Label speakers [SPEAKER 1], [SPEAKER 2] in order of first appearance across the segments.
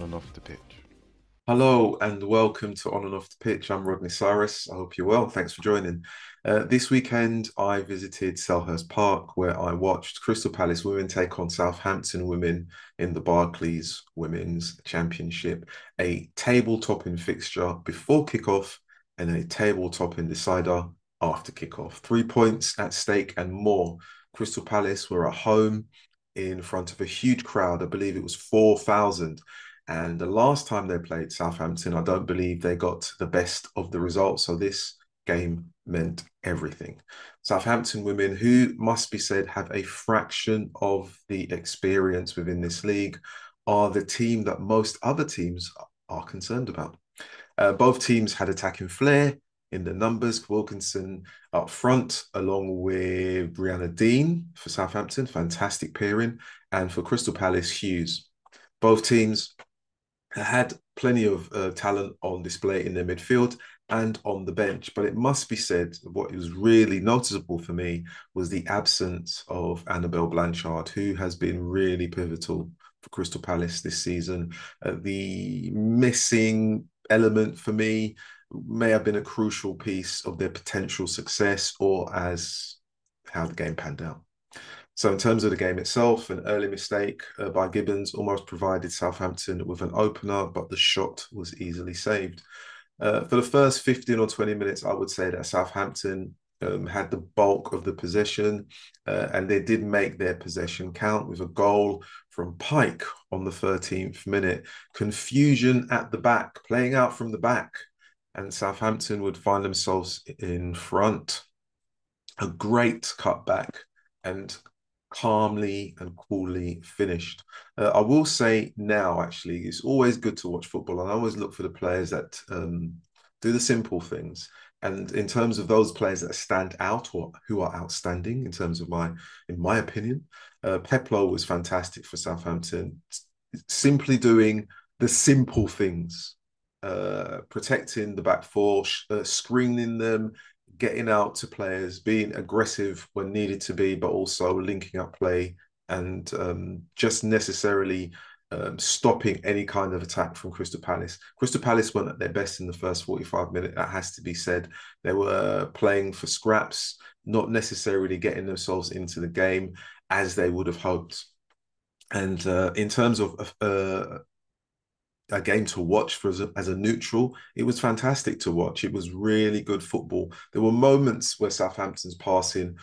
[SPEAKER 1] on and off the pitch.
[SPEAKER 2] Hello and welcome to On and Off the Pitch. I'm Rodney Cyrus. I hope you're well. Thanks for joining. Uh, this weekend, I visited Selhurst Park where I watched Crystal Palace women take on Southampton women in the Barclays Women's Championship, a table topping fixture before kickoff and a table topping decider after kickoff. Three points at stake and more. Crystal Palace were at home in front of a huge crowd. I believe it was 4,000. And the last time they played Southampton, I don't believe they got the best of the results. So this game meant everything. Southampton women, who must be said have a fraction of the experience within this league, are the team that most other teams are concerned about. Uh, both teams had attacking flair in the numbers. Wilkinson up front, along with Rianna Dean for Southampton, fantastic pairing, and for Crystal Palace, Hughes. Both teams had plenty of uh, talent on display in their midfield and on the bench. But it must be said, what was really noticeable for me was the absence of Annabel Blanchard, who has been really pivotal for Crystal Palace this season. Uh, the missing element for me may have been a crucial piece of their potential success or as how the game panned out. So, in terms of the game itself, an early mistake uh, by Gibbons almost provided Southampton with an opener, but the shot was easily saved. Uh, for the first 15 or 20 minutes, I would say that Southampton um, had the bulk of the possession uh, and they did make their possession count with a goal from Pike on the 13th minute. Confusion at the back, playing out from the back, and Southampton would find themselves in front. A great cutback and calmly and coolly finished. Uh, I will say now, actually, it's always good to watch football, and I always look for the players that um, do the simple things. And in terms of those players that stand out or who are outstanding, in terms of my, in my opinion, uh, Peplo was fantastic for Southampton. Simply doing the simple things, uh, protecting the back four, uh, screening them, getting out to players, being aggressive when needed to be, but also linking up play and um, just necessarily um, stopping any kind of attack from Crystal Palace. Crystal Palace weren't at their best in the first 45 minutes, that has to be said. They were playing for scraps, not necessarily getting themselves into the game as they would have hoped. And uh, in terms of uh, a game to watch for as a, as a, neutral. It was fantastic to watch. It was really good football. There were moments where Southampton's passing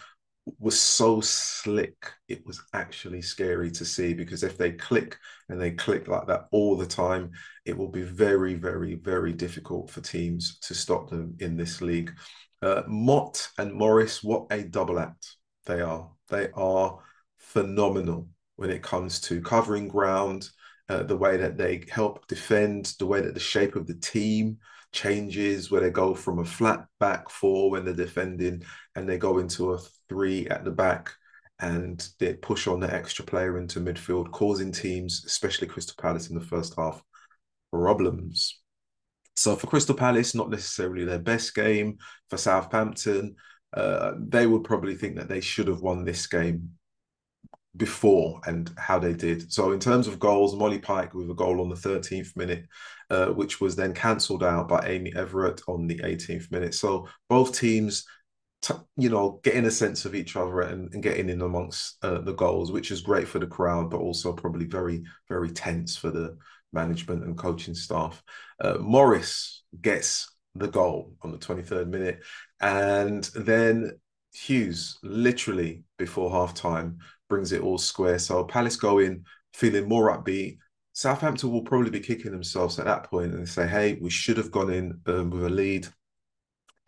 [SPEAKER 2] was so slick. It was actually scary to see because if they click and they click like that all the time, it will be very, very, very difficult for teams to stop them in this league. Uh, Mott and Morris, what a double act they are. They are phenomenal when it comes to covering ground uh, the way that they help defend, the way that the shape of the team changes, where they go from a flat back four when they're defending and they go into a three at the back and they push on the extra player into midfield, causing teams, especially Crystal Palace in the first half, problems. So for Crystal Palace, not necessarily their best game. For Southampton, uh, they would probably think that they should have won this game before and how they did. So in terms of goals, Molly Pike with a goal on the 13th minute, uh, which was then cancelled out by Aimee Everett on the 18th minute. So both teams, t- you know, getting a sense of each other and, and getting in amongst uh, the goals, which is great for the crowd, but also probably very, very tense for the management and coaching staff. Uh, Morris gets the goal on the 23rd minute. And then Hughes, literally before half time, brings it all square. So Palace go in feeling more upbeat. Southampton will probably be kicking themselves at that point and say, hey, we should have gone in um, with a lead.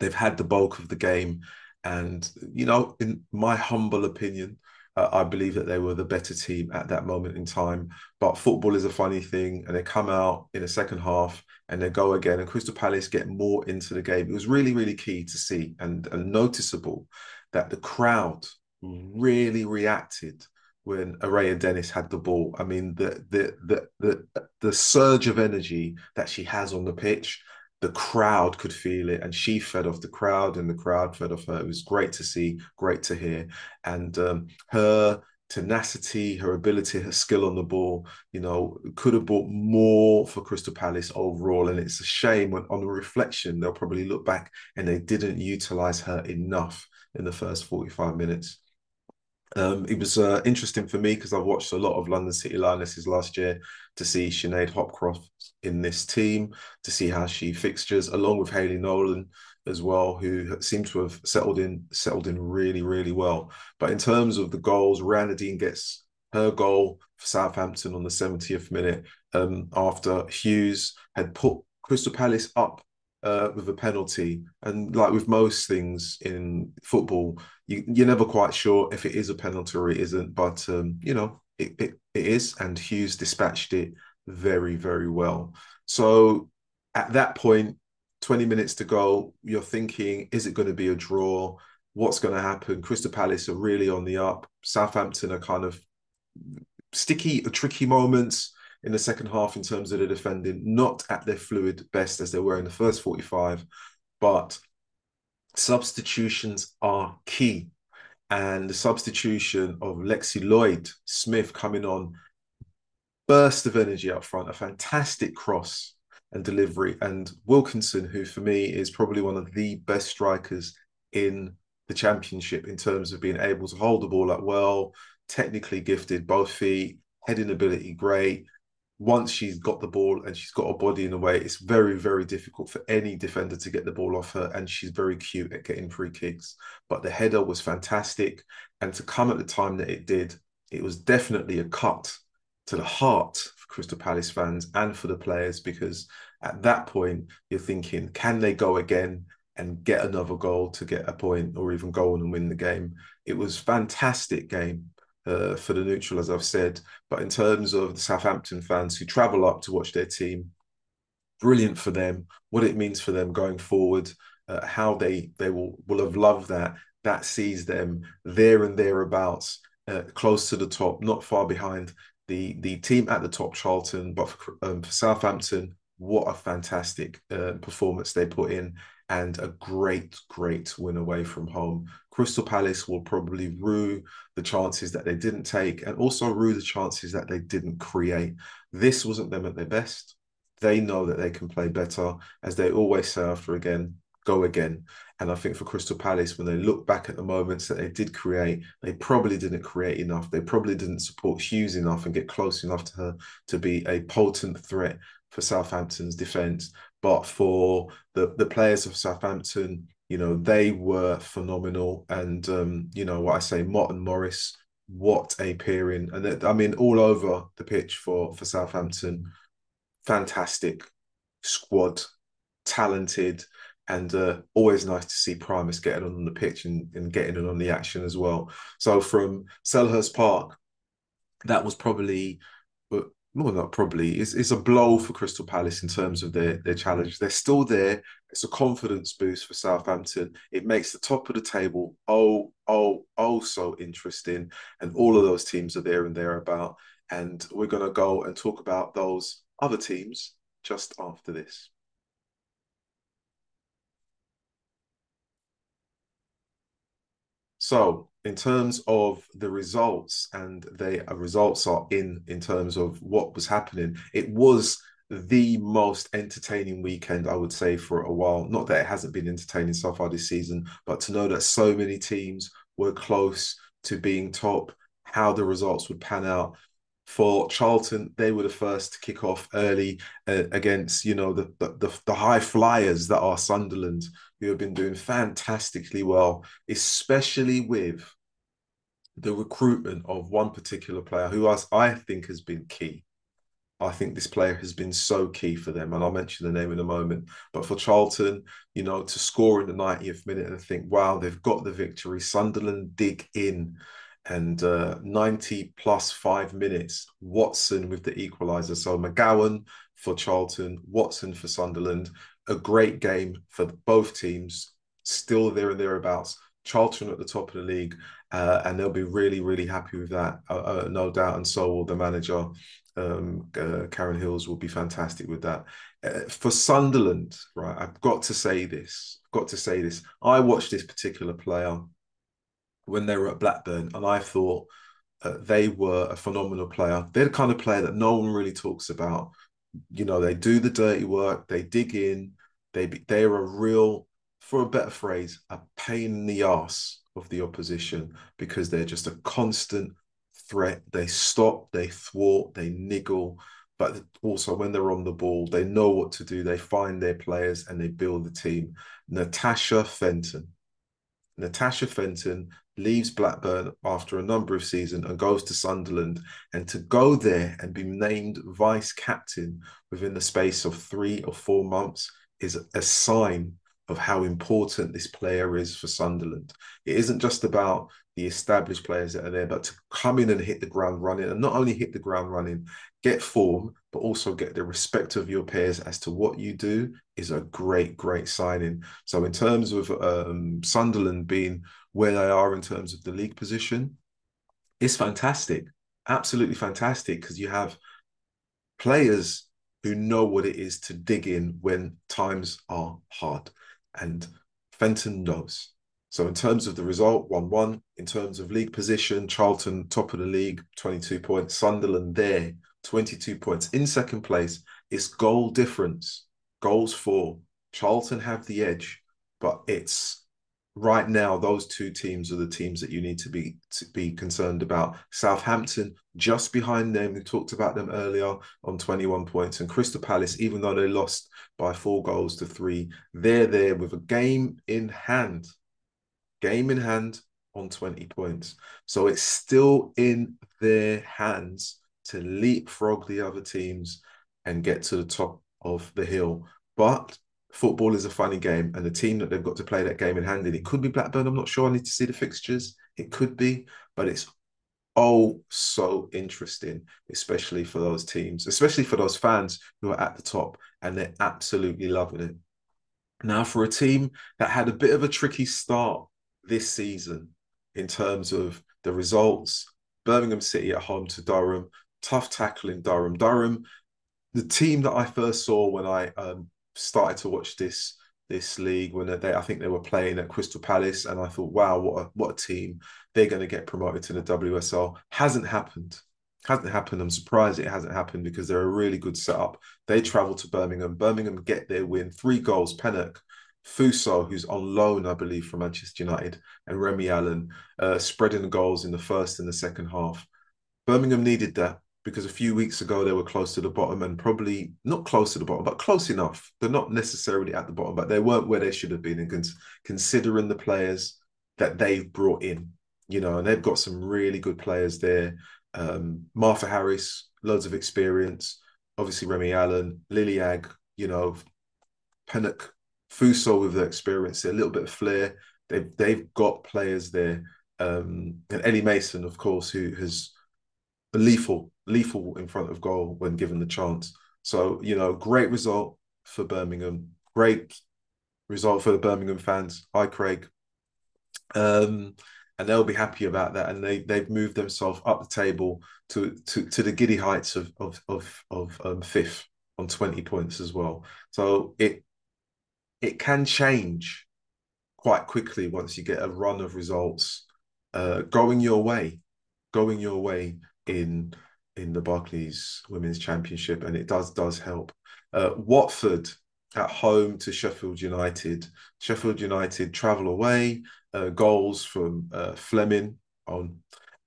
[SPEAKER 2] They've had the bulk of the game. And, you know, in my humble opinion, uh, I believe that they were the better team at that moment in time. But football is a funny thing, and they come out in the second half and they go again. And Crystal Palace get more into the game. It was really, really key to see and, and noticeable that the crowd really reacted when Araya Dennis had the ball. I mean, the the the the the surge of energy that she has on the pitch, the crowd could feel it, and she fed off the crowd, and the crowd fed off her. It was great to see, great to hear, and um, her tenacity, her ability, her skill on the ball, you know, could have brought more for Crystal Palace overall. And it's a shame when on reflection, they'll probably look back and they didn't utilize her enough in the first 45 minutes. Um, it was uh, interesting for me because I've watched a lot of London City Lionesses last year to see Sinead Hopcroft in this team, to see how she fixtures, along with Hayley Nolan as well, who seem to have settled in settled in really, really well. But in terms of the goals, Rhiannon gets her goal for Southampton on the 70th minute um, after Hughes had put Crystal Palace up uh, with a penalty. And like with most things in football, you, you're never quite sure if it is a penalty or it isn't. But, um, you know, it, it, it is. And Hughes dispatched it very, very well. So at that point, 20 minutes to go, you're thinking, is it going to be a draw? What's going to happen? Crystal Palace are really on the up. Southampton are kind of sticky, tricky moments in the second half in terms of the defending, not at their fluid best as they were in the first 45, but substitutions are key. And the substitution of Lexi Lloyd Smith coming on, burst of energy up front, a fantastic cross and delivery. And Wilkinson, who for me is probably one of the best strikers in the championship in terms of being able to hold the ball up well, technically gifted, both feet, heading ability great, once she's got the ball and she's got a body in the way, it's very, very difficult for any defender to get the ball off her. And she's very cute at getting free kicks. But the header was fantastic. And to come at the time that it did, it was definitely a cut to the heart for Crystal Palace fans and for the players, because at that point, you're thinking, can they go again and get another goal to get a point or even go on and win the game? It was fantastic game uh, for the neutral, as I've said. But in terms of the Southampton fans who travel up to watch their team, brilliant for them. What it means for them going forward, uh, how they they will will have loved that. That sees them there and thereabouts, uh, close to the top, not far behind the the team at the top, Charlton. But for, um, for Southampton, what a fantastic uh, performance they put in and a great, great win away from home. Crystal Palace will probably rue the chances that they didn't take and also rue the chances that they didn't create. This wasn't them at their best. They know that they can play better, as they always say after again, go again. And I think for Crystal Palace, when they look back at the moments that they did create, they probably didn't create enough. They probably didn't support Hughes enough and get close enough to her to be a potent threat for Southampton's defence. But for the the players of Southampton, you know, they were phenomenal. And um, you know what I say, Mott and Morris, what a pairing! And I mean, all over the pitch for for Southampton, fantastic squad, talented. And uh, always nice to see Primus getting on the pitch and, and getting in on the action as well. So from Selhurst Park, that was probably well, not probably. It's, it's a blow for Crystal Palace in terms of their, their challenge. They're still there. It's a confidence boost for Southampton. It makes the top of the table oh, oh, oh so interesting. And all of those teams are there and thereabout. And we're going to go and talk about those other teams just after this. So in terms of the results, and the results are in in terms of what was happening. It was the most entertaining weekend, I would say, for a while. Not that it hasn't been entertaining so far this season, but to know that so many teams were close to being top, how the results would pan out. For Charlton, they were the first to kick off early uh, against, you know, the, the the high flyers that are Sunderland, who have been doing fantastically well, especially with the recruitment of one particular player who I, I think has been key. I think this player has been so key for them, and I'll mention the name in a moment. But for Charlton, you know, to score in the 90th minute and think, wow, they've got the victory. Sunderland dig in, and uh, 90 plus five minutes. Watson with the equaliser. So McGowan for Charlton, Watson for Sunderland a great game for both teams, still there and thereabouts. Charlton at the top of the league, uh, and they'll be really, really happy with that, uh, uh, no doubt. And so will the manager, um, uh, Karen Hills, will be fantastic with that. Uh, for Sunderland, right, I've got to say this. I've got to say this. I watched this particular player when they were at Blackburn, and I thought uh, they were a phenomenal player. They're the kind of player that no one really talks about. You know, they do the dirty work, they dig in, they they're a real, for a better phrase, a pain in the ass of the opposition because they're just a constant threat. They stop, they thwart, they niggle, but also when they're on the ball, they know what to do. They find their players and they build the team. Natasha Fenton. Natasha Fenton leaves Blackburn after a number of seasons and goes to Sunderland. And to go there and be named vice captain within the space of three or four months is a sign of how important this player is for Sunderland. It isn't just about the established players that are there, but to come in and hit the ground running and not only hit the ground running, get form, but also get the respect of your peers as to what you do is a great, great signing. So, in terms of um, Sunderland being where they are in terms of the league position, it's fantastic, absolutely fantastic because you have players who know what it is to dig in when times are hard. And Fenton knows. So in terms of the result, 1-1. In terms of league position, Charlton top of the league, 22 points. Sunderland there, 22 points. In second place, it's goal difference. Goals for. Charlton have the edge, but it's right now those two teams are the teams that you need to be to be concerned about. Southampton just behind them. We talked about them earlier on 21 points, and Crystal Palace, even though they lost by four goals to three, they're there with a game in hand. Game in hand on 20 points. So it's still in their hands to leapfrog the other teams and get to the top of the hill. But football is a funny game, and the team that they've got to play that game in hand in, it could be Blackburn. I'm not sure. I need to see the fixtures. It could be, but it's oh so interesting, especially for those teams, especially for those fans who are at the top and they're absolutely loving it. Now, for a team that had a bit of a tricky start this season in terms of the results, Birmingham City at home to Durham, tough tackle in Durham. Durham, the team that I first saw when I um, started to watch this this league when they I think they were playing at Crystal Palace and I thought wow what a, what a team. They're going to get promoted to the WSL hasn't happened. Hasn't happened. I'm surprised it hasn't happened because they're a really good setup. They travel to Birmingham. Birmingham get their win. Three goals Pennock Fuso, who's on loan, I believe, from Manchester United, and Remi Allen, uh, spreading the goals in the first and the second half. Birmingham needed that because a few weeks ago they were close to the bottom and probably not close to the bottom, but close enough. They're not necessarily at the bottom, but they weren't where they should have been. And considering the players that they've brought in, you know, and they've got some really good players there. Um, Martha Harris, loads of experience. Obviously, Remi Allen, Lily Agg, you know, Pennock, Fuso with the experience, a little bit of flair. They've they've got players there. Um, and Ellie Mason, of course, who has lethal, lethal in front of goal when given the chance. So, you know, great result for Birmingham. Great result for the Birmingham fans. Hi, Craig. Um, and they'll be happy about that. And they they've moved themselves up the table to to to the giddy heights of of of of um, fifth on twenty points as well. So it it can change quite quickly once you get a run of results uh, going your way, going your way in in the Barclays Women's Championship, and it does does help. Uh, Watford at home to Sheffield United. Sheffield United travel away. Uh, goals from uh, Fleming on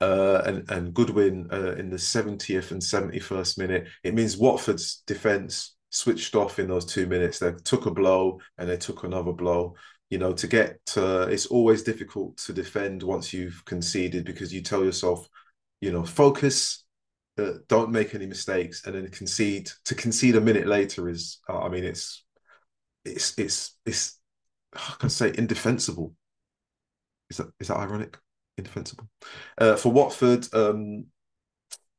[SPEAKER 2] uh, and and Goodwin uh, in the 70th and 71st minute. It means Watford's defence switched off in those two minutes. They took a blow and they took another blow. You know, to get it's always difficult to defend once you've conceded because you tell yourself, you know, focus, uh, don't make any mistakes, and then concede. To concede a minute later is, uh, I mean, it's, it's, it's, it's, I can say indefensible. Is that is that ironic? Indefensible. Uh, for Watford, um,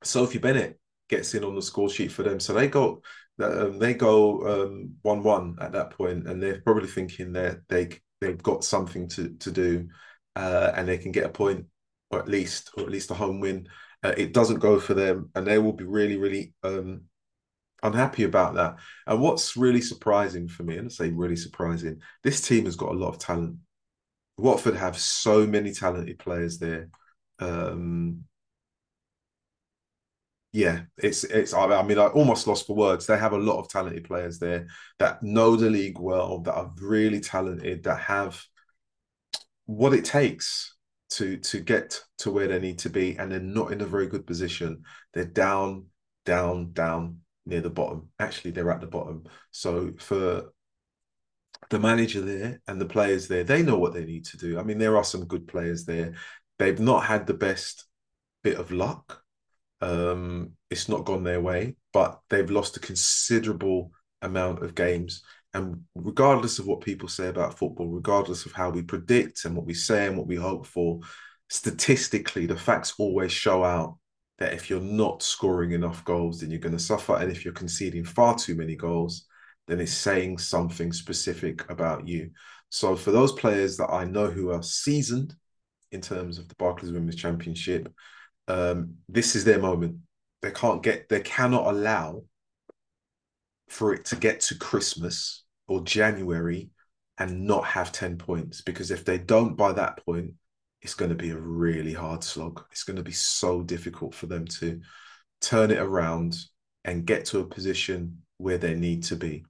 [SPEAKER 2] Sophie Bennett gets in on the score sheet for them, so they got um, they go um, one one at that point, and they're probably thinking that they they've got something to to do, uh, and they can get a point or at least or at least a home win. Uh, it doesn't go for them, and they will be really, really um, unhappy about that. And what's really surprising for me, and I say really surprising, this team has got a lot of talent. Watford have so many talented players there. Um, yeah, it's it's. I mean, I almost lost for words. They have a lot of talented players there that know the league well, that are really talented, that have what it takes to to get to where they need to be, and they're not in a very good position. They're down, down, down near the bottom. Actually, they're at the bottom. So for the manager there and the players there, they know what they need to do. I mean, there are some good players there. They've not had the best bit of luck. Um, it's not gone their way, but they've lost a considerable amount of games. And regardless of what people say about football, regardless of how we predict and what we say and what we hope for, statistically, the facts always show out that if you're not scoring enough goals, then you're going to suffer. And if you're conceding far too many goals, then it's saying something specific about you. So for those players that I know who are seasoned in terms of the Barclays Women's Championship, um, this is their moment. They can't get, they cannot allow for it to get to Christmas or January and not have 10 points. Because if they don't by that point, it's going to be a really hard slog. It's going to be so difficult for them to turn it around and get to a position where they need to be.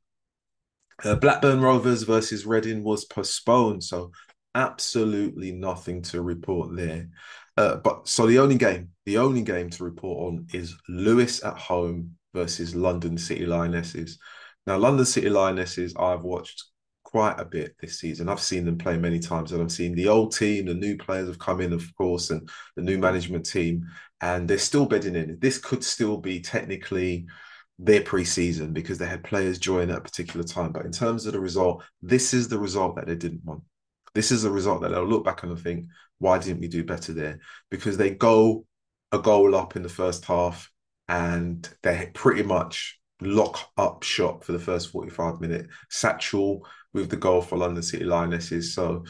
[SPEAKER 2] Uh, Blackburn Rovers versus Reading was postponed, so absolutely nothing to report there. Uh, but so the only game, the only game to report on is Lewes at home versus London City Lionesses. Now, London City Lionesses, I've watched quite a bit this season. I've seen them play many times, and I've seen the old team, the new players have come in, of course, and the new management team, and they're still bedding in. This could still be technically their pre-season because they had players join at a particular time. But in terms of the result, this is the result that they didn't want. This is the result that they'll look back and think, why didn't we do better there? Because they go a goal up in the first half and they pretty much lock up shop for the first 45 minute. Satchel with the goal for London City Lionesses. So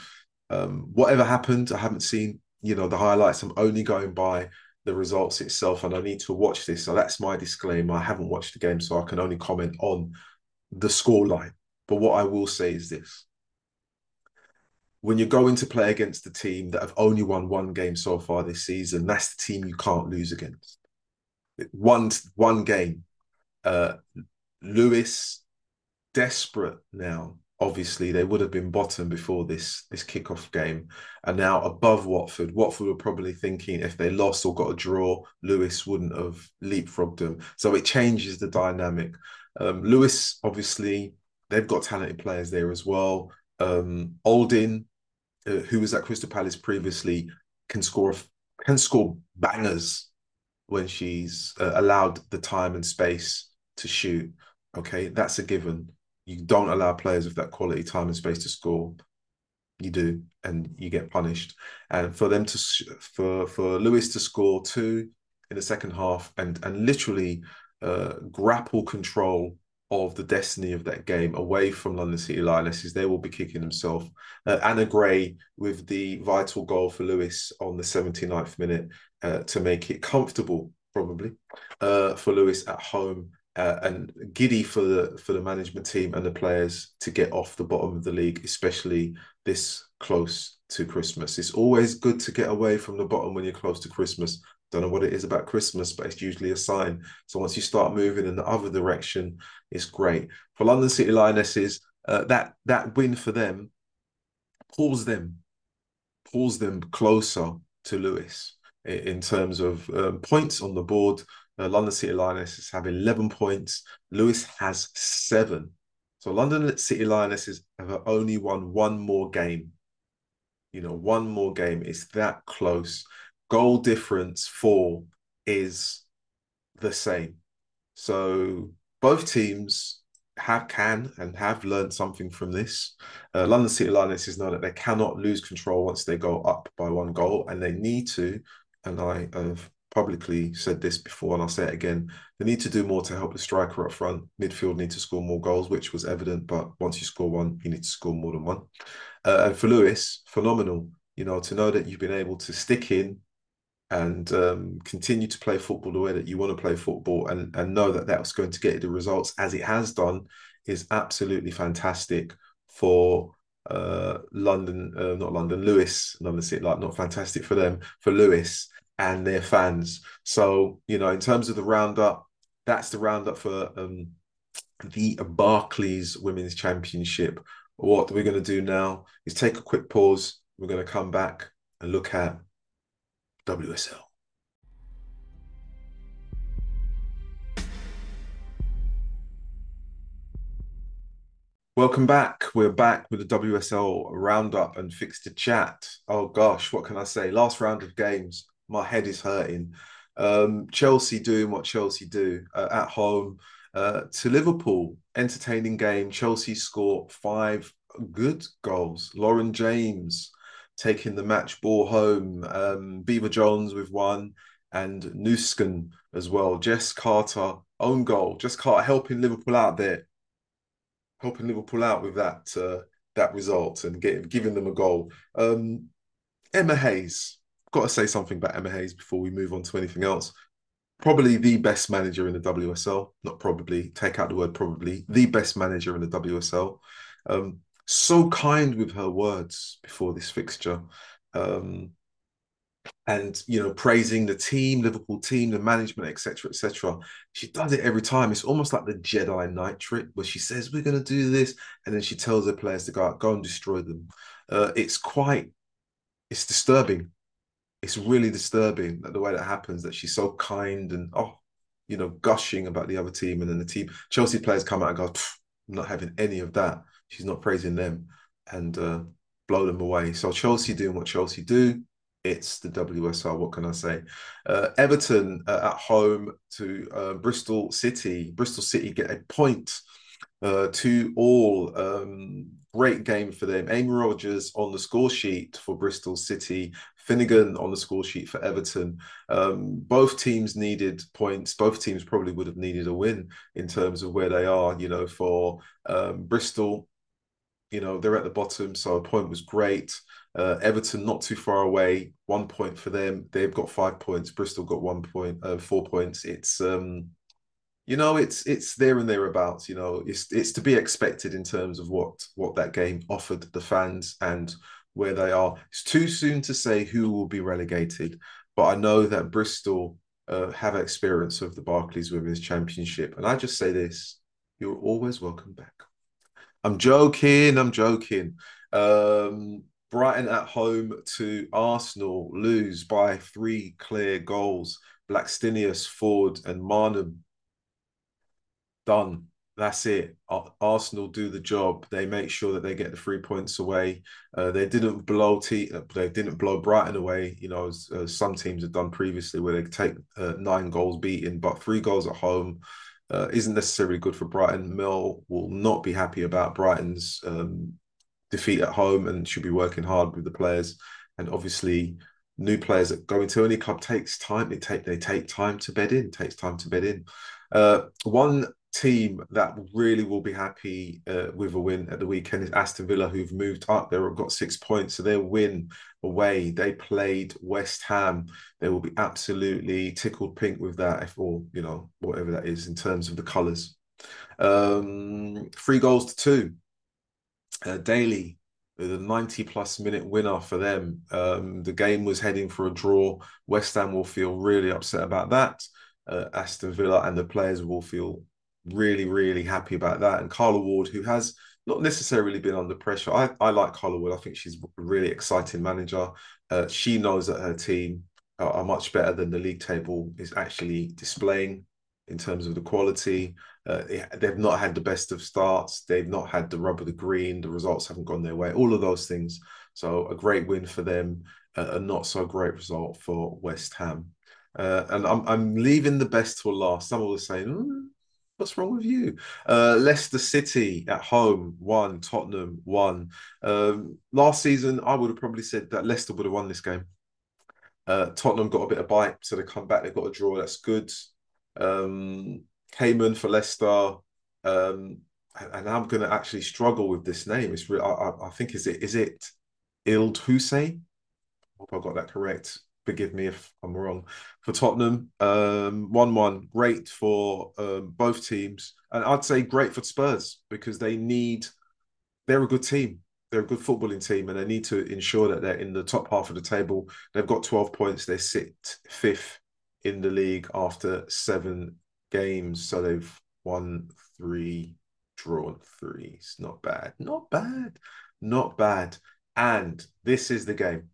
[SPEAKER 2] um, whatever happened, I haven't seen, you know, the highlights. I'm only going by the results itself and I need to watch this. So that's my disclaimer. I haven't watched the game, so I can only comment on the scoreline. But what I will say is this. When you're going to play against the team that have only won one game so far this season, that's the team you can't lose against. One one game. Uh, Lewes desperate now obviously they would have been bottom before this this kickoff game and now above Watford. Watford were probably thinking if they lost or got a draw, Lewes wouldn't have leapfrogged them. So it changes the dynamic. Um, Lewes, obviously, they've got talented players there as well. Um, uh, who was at Crystal Palace previously, can score can score bangers when she's uh, allowed the time and space to shoot. Okay, that's a given you don't allow players with that quality time and space to score you do and you get punished and for them to for for Lewes to score two in the second half and and literally uh, grapple control of the destiny of that game away from London City Lionesses. They will be kicking themselves. Uh, Anna Gray with the vital goal for Lewes on the 79th minute uh, to make it comfortable, probably, uh, for Lewes at home uh, and giddy for the for the management team and the players to get off the bottom of the league, especially this close to Christmas. It's always good to get away from the bottom when you're close to Christmas. Don't know what it is about Christmas, but it's usually a sign. So once you start moving in the other direction, it's great for London City Lionesses. Uh, that that win for them pulls them pulls them closer to Lewes in terms of um, points on the board uh, London City Lionesses have 11 points. Lewes has seven. So London City Lionesses have only won one more game. You know, one more game. It's that close. Goal difference for is the same. So both teams have can and have learned something from this. Uh, London City Lionesses know that they cannot lose control once they go up by one goal, and they need to. And I have publicly said this before and I'll say it again. They need to do more to help the striker up front. Midfield need to score more goals, which was evident. But once you score one, you need to score more than one. Uh, and for Lewes, phenomenal. You know, to know that you've been able to stick in and um, continue to play football the way that you want to play football and, and know that that's going to get you the results as it has done is absolutely fantastic for uh, London, uh, not London, Lewes, London City, like not fantastic for them, for Lewes and their fans. So, you know, in terms of the roundup, that's the roundup for um, the Barclays Women's Championship. What we're going to do now is take a quick pause. We're going to come back and look at WSL. Welcome back. We're back with the WSL roundup and fixed to chat. Oh gosh, what can I say? Last round of games, my head is hurting. Um, Chelsea doing what Chelsea do uh, at home uh, to Liverpool. Entertaining game. Chelsea score five good goals. Lauren James taking the match ball home. Um, Beever-Jones with one and Nusken as well. Jess Carter own goal. Jess Carter helping Liverpool out there helping Liverpool out with that uh, that result and getting giving them a goal. Um, Emma Hayes, got to say something about Emma Hayes before we move on to anything else. Probably the best manager in the WSL. Not probably. Take out the word probably. The best manager in the WSL. Um, so kind with her words before this fixture. Um, and you know praising the team liverpool team the management etc etc she does it every time it's almost like the jedi knight trick where she says we're going to do this and then she tells her players to go out go and destroy them uh, it's quite it's disturbing it's really disturbing that the way that happens that she's so kind and oh you know gushing about the other team and then the team chelsea players come out and go i'm not having any of that she's not praising them and uh, blow them away so chelsea doing what chelsea do it's the WSL. What can I say? Uh, Everton uh, at home to uh, Bristol City. Bristol City get a point uh, to all. Um, great game for them. Amy Rodgers on the score sheet for Bristol City. Finnigan on the score sheet for Everton. Um, both teams needed points. Both teams probably would have needed a win in terms of where they are. You know, for um, Bristol, you know they're at the bottom, so a point was great. Uh, Everton not too far away, one point for them. They've got five points. Bristol got one point, uh, four points. It's um, you know, it's it's there and thereabouts. You know, it's it's to be expected in terms of what what that game offered the fans and where they are. It's too soon to say who will be relegated, but I know that Bristol uh, have experience of the Barclays Women's Championship, and I just say this: you're always welcome back. I'm joking. I'm joking. Um, Brighton at home to Arsenal lose by three clear goals. Blackstenius, Foord, and Maanum done. That's it. Arsenal do the job. They make sure that they get the three points away. Uh, they didn't blow T. They didn't blow Brighton away. You know, as, as some teams have done previously, where they take uh, nine goals beaten, but three goals at home uh, isn't necessarily good for Brighton. Mill will not be happy about Brighton's um, defeat at home and should be working hard with the players. And obviously, new players that go into any club takes time. It take they take time to bed in. Takes time to bed in. Uh, one team that really will be happy uh, with a win at the weekend is Aston Villa, who've moved up. They've got six points, so their win away. They played West Ham. They will be absolutely tickled pink with that, if or you know whatever that is in terms of the colours. Um, three goals to two uh, the 90 plus minute winner for them. Um, the game was heading for a draw. West Ham will feel really upset about that. Uh, Aston Villa and the players will feel really, really happy about that. And Carla Ward, who has not necessarily been under pressure. I, I like Carla Ward. I think she's a really exciting manager. Uh, she knows that her team are, are much better than the league table is actually displaying in terms of the quality. Uh, they've not had the best of starts. They've not had the rub of the green. The results haven't gone their way. All of those things. So a great win for them. A not so great result for West Ham. Uh, and I'm I'm leaving the best to last. Some will say, mm, "What's wrong with you?" Uh, Leicester City at home won. Tottenham won. Um, last season, I would have probably said that Leicester would have won this game. Uh, Tottenham got a bit of bite, so they come back. They got a draw. That's good um, Cayman for Leicester. Um, and I'm going to actually struggle with this name. It's re- I, I, think is it is it Ild Hussein? Hope I got that correct. Forgive me if I'm wrong. For Tottenham, um, one-one, great for um, both teams, and I'd say great for Spurs because they need. They're a good team. they're a good footballing team, and they need to ensure that they're in the top half of the table. They've got 12 points. They sit fifth in the league after seven games. So they've won three, drawn three. It's not bad. Not bad. Not bad. And this is the game.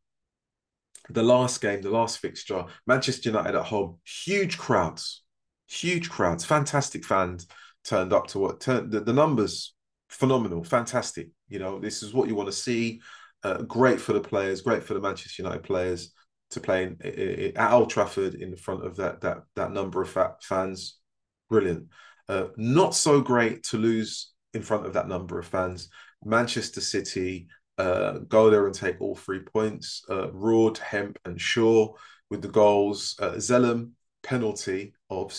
[SPEAKER 2] The last game, the last fixture, Manchester United at home, huge crowds, huge crowds, fantastic fans turned up to what turned the, the numbers phenomenal, fantastic. You know, this is what you want to see. Uh, great for the players, great for the Manchester United players to play in, in, at Old Trafford in front of that that that number of fans. Brilliant. Uh, not so great to lose in front of that number of fans. Manchester City uh, go there and take all three points. Uh, Hemp, and Shaw with the goals. Uh, Zelem penalty of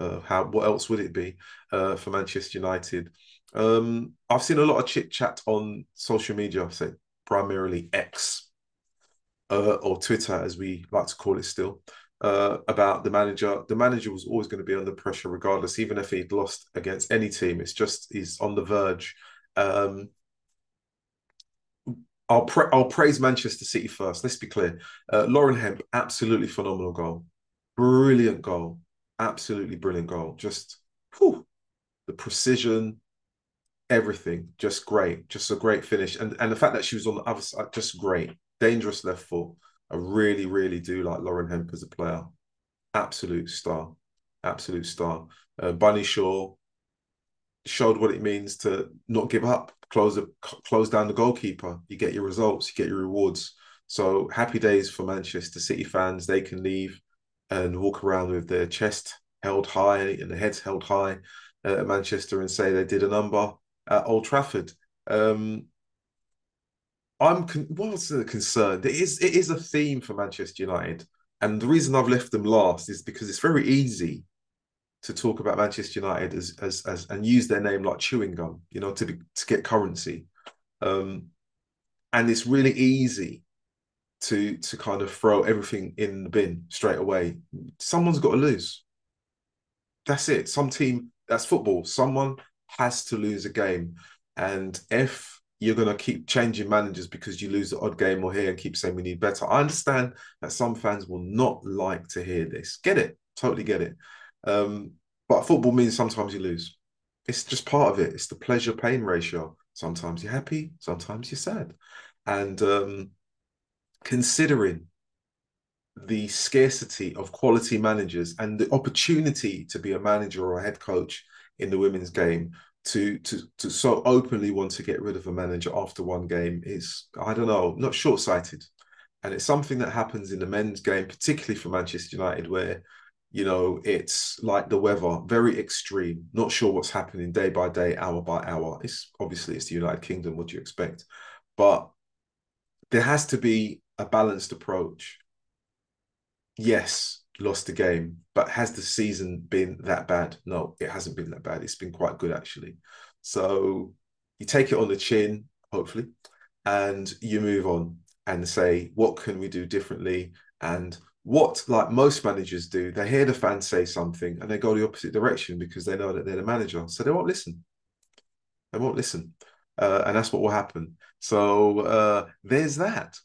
[SPEAKER 2] uh, how what else would it be uh, for Manchester United? Um, I've seen a lot of chit chat on social media, i say primarily X uh, or Twitter, as we like to call it still, uh, about the manager. The manager was always going to be under pressure, regardless, even if he'd lost against any team. It's just he's on the verge. Um, I'll pra- I'll praise Manchester City first. Let's be clear. Uh, Lauren Hemp, absolutely phenomenal goal, brilliant goal, absolutely brilliant goal. Just whew, the precision, everything, just great, just a great finish, and and the fact that she was on the other side, just great, dangerous left foot. I really, really do like Lauren Hemp as a player. Absolute star, absolute star. Uh, Bunny Shaw showed what it means to not give up, close the, close down the goalkeeper. You get your results, you get your rewards. So happy days for Manchester City fans. They can leave and walk around with their chest held high and their heads held high uh, at Manchester and say they did a number at Old Trafford. Um, I'm con- what's the concern? It is it is a theme for Manchester United, and the reason I've left them last is because it's very easy to talk about Manchester United as as as and use their name like chewing gum, you know, to be, to get currency, um, and it's really easy to to kind of throw everything in the bin straight away. Someone's got to lose. That's it. Some team. That's football. Someone has to lose a game, and if you're going to keep changing managers because you lose the odd game or here and keep saying we need better. I understand that some fans will not like to hear this. Get it, totally get it. Um, but football means sometimes you lose. It's just part of it. It's the pleasure pain ratio. Sometimes you're happy, sometimes you're sad. And um, considering the scarcity of quality managers and the opportunity to be a manager or a head coach in the women's game to to to so openly want to get rid of a manager after one game is I don't know not short sighted, and it's something that happens in the men's game, particularly for Manchester United, where you know it's like the weather, very extreme. Not sure what's happening day by day, hour by hour. It's obviously it's the United Kingdom. What do you expect? But there has to be a balanced approach. Yes, lost the game. But has the season been that bad? No, it hasn't been that bad. It's been quite good actually. So you take it on the chin, hopefully, and you move on and say, what can we do differently? And what, like most managers do, they hear the fans say something and they go the opposite direction because they know that they're the manager. So they won't listen. They won't listen. Uh, and that's what will happen. So uh, there's that.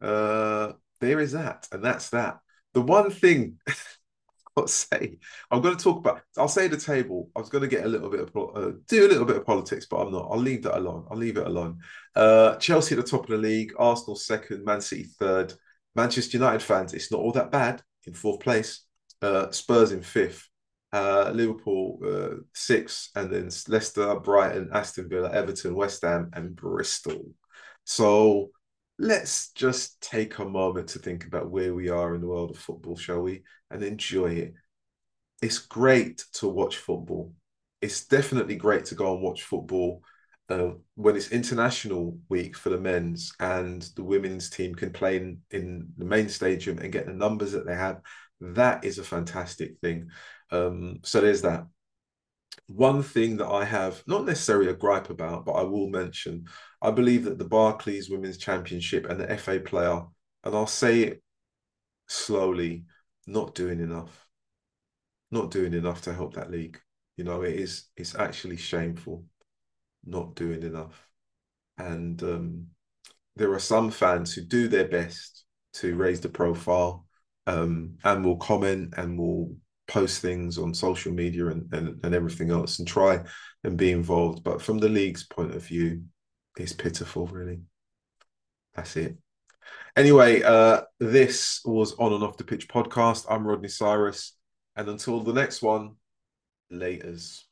[SPEAKER 2] Uh, there is that. And that's that the one thing I'll say, I'm going to talk about. I'll say the table. I was going to get a little bit of uh, do a little bit of politics, but I'm not. I'll leave that alone. I'll leave it alone. Uh, Chelsea at the top of the league, Arsenal second, Man City third. Manchester United fans, it's not all that bad in fourth place. Uh, Spurs in fifth. Uh, Liverpool uh, sixth, and then Leicester, Brighton, Aston Villa, Everton, West Ham, and Bristol. So let's just take a moment to think about where we are in the world of football, shall we? And enjoy it. It's great to watch football. It's definitely great to go and watch football uh, when it's international week for the men's and the women's team can play in, in the main stadium and get the numbers that they have. That is a fantastic thing. Um, so there's that. One thing that I have not necessarily a gripe about, but I will mention I believe that the Barclays Women's Championship and the FA player, and I'll say it slowly, not doing enough. Not doing enough to help that league. You know, it is it's actually shameful not doing enough. and um, there are some fans who do their best to raise the profile um, and will comment and will post things on social media and, and, and everything else and try and be involved. But from the league's point of view, it's pitiful, really. That's it. Anyway, uh, this was On and Off the Pitch podcast. I'm Rodney Cyrus. And until the next one, laters.